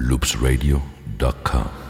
loopsradio.com.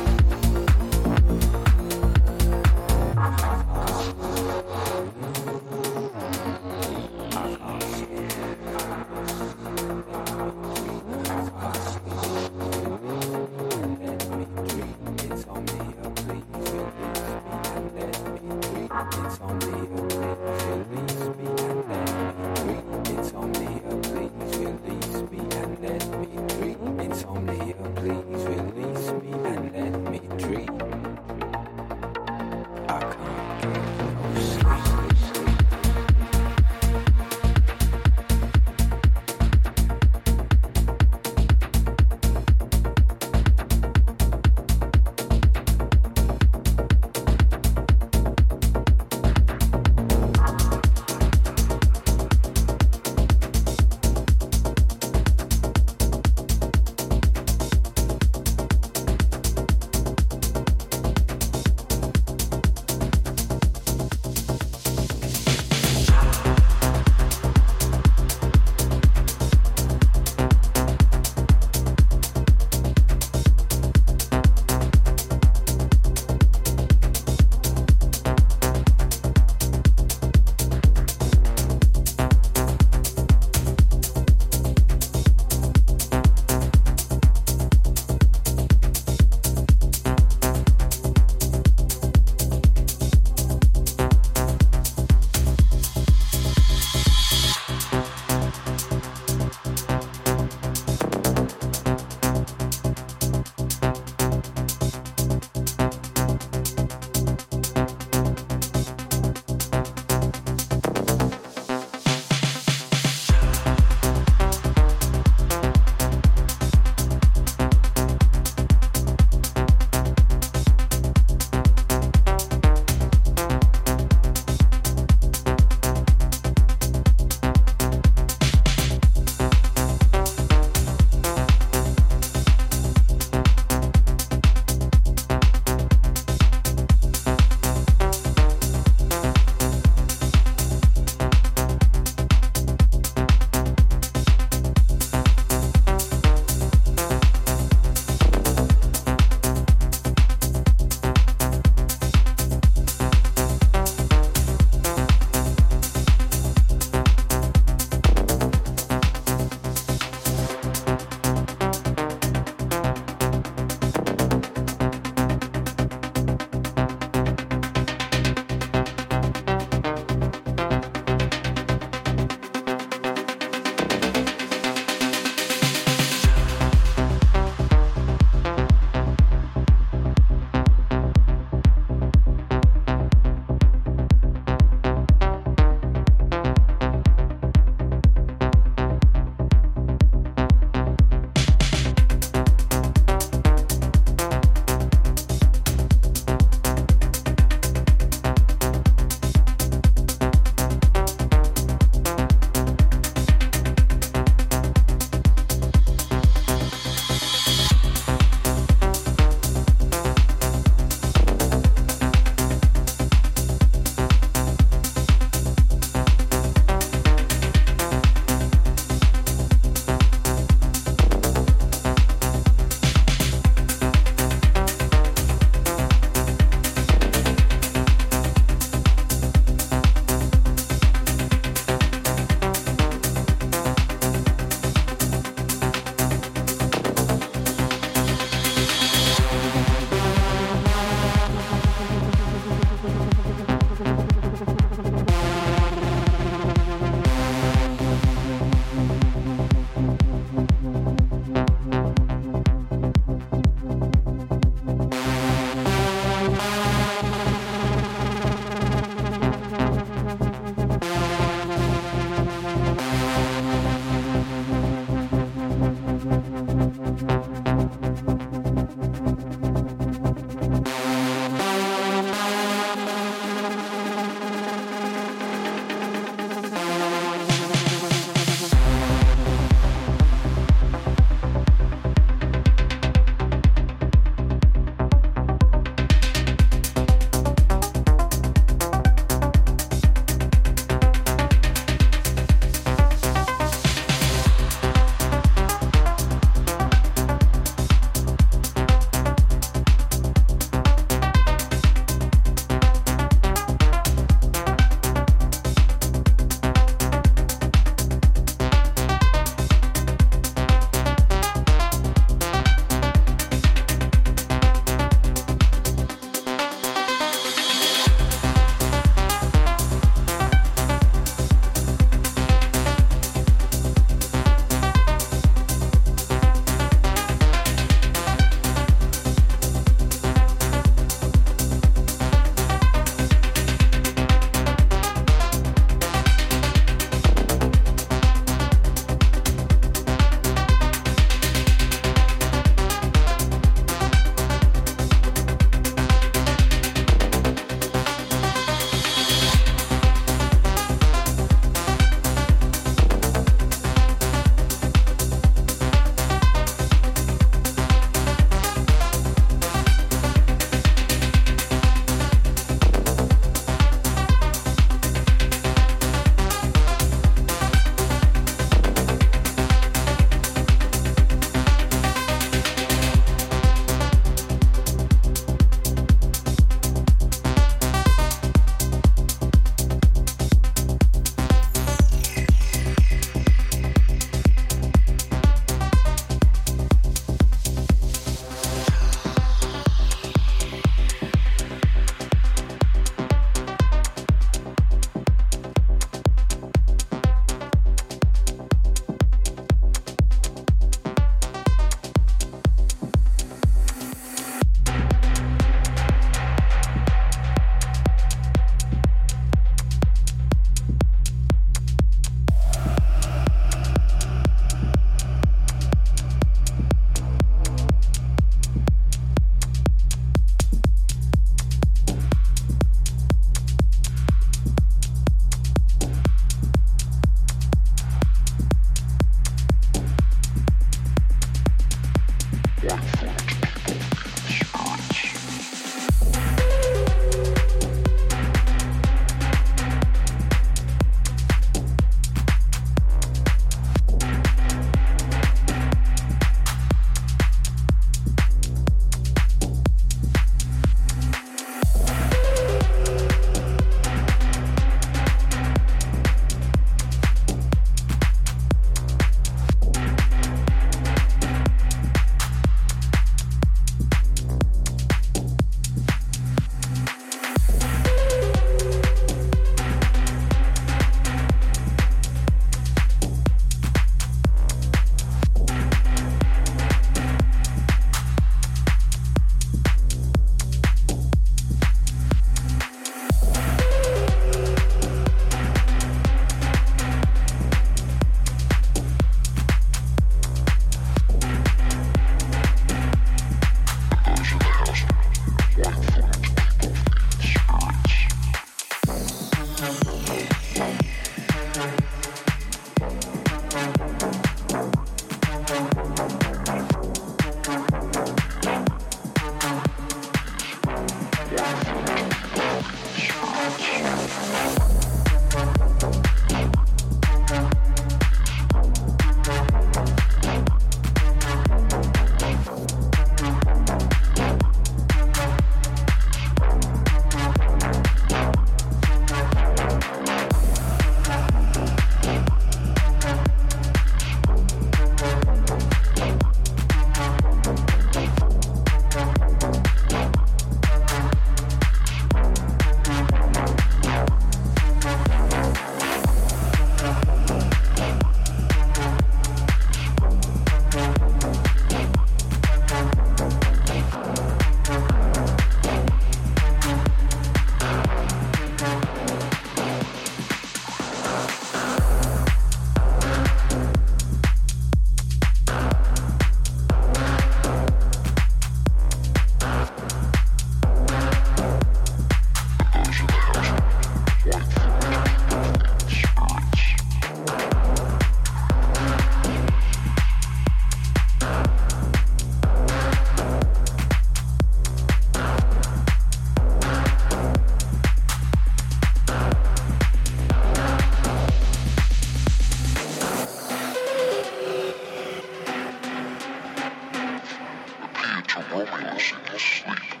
我也不知道什么是爱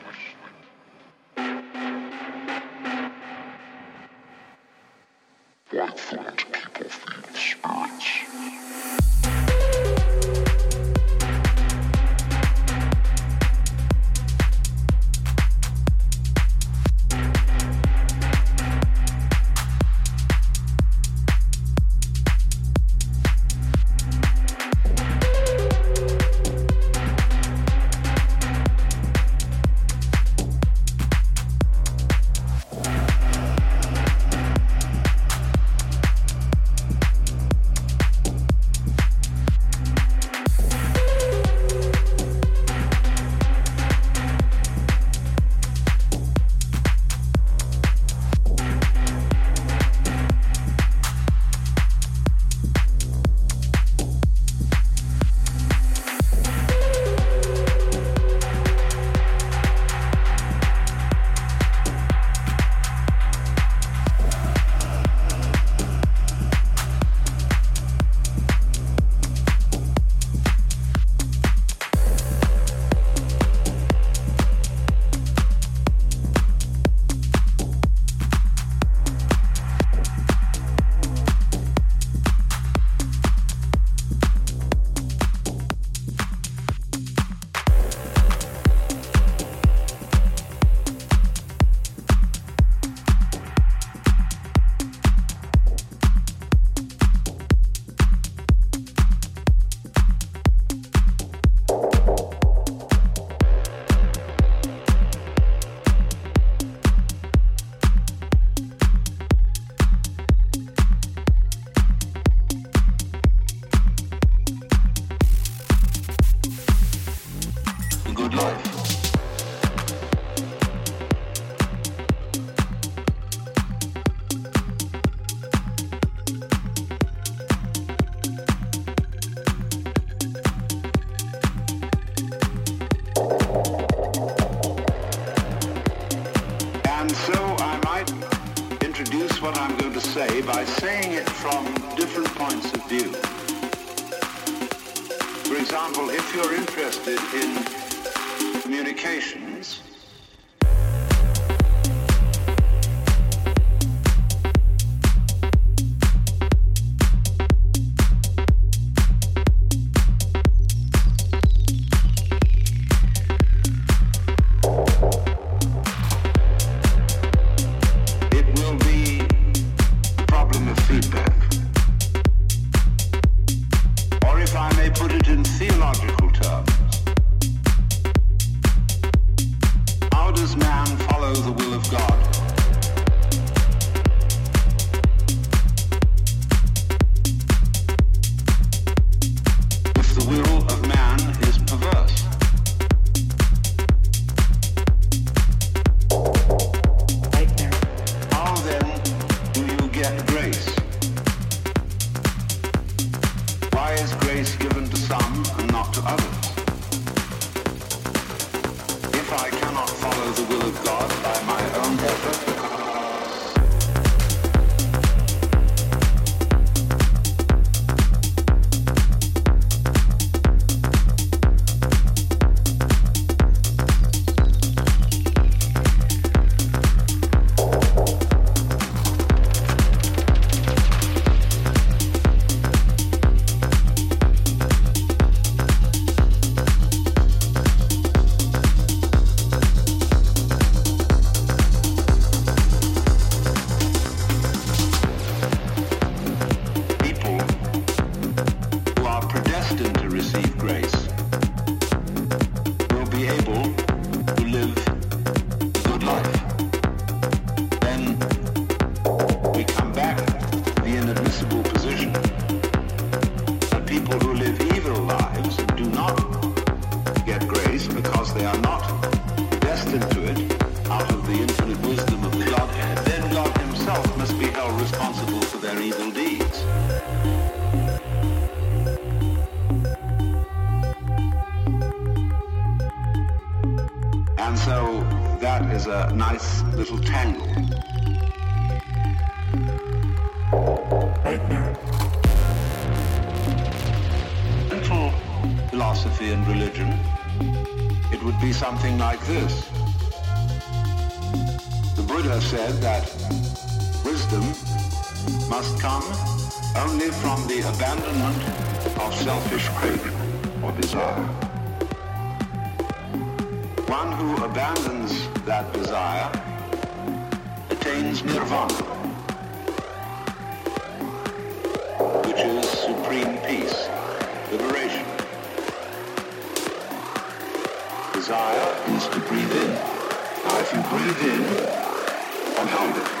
Thank you. Said that wisdom must come only from the abandonment of selfish craving or desire. One who abandons that desire attains nirvana, Desire is to breathe in. Now if you breathe in I'm hold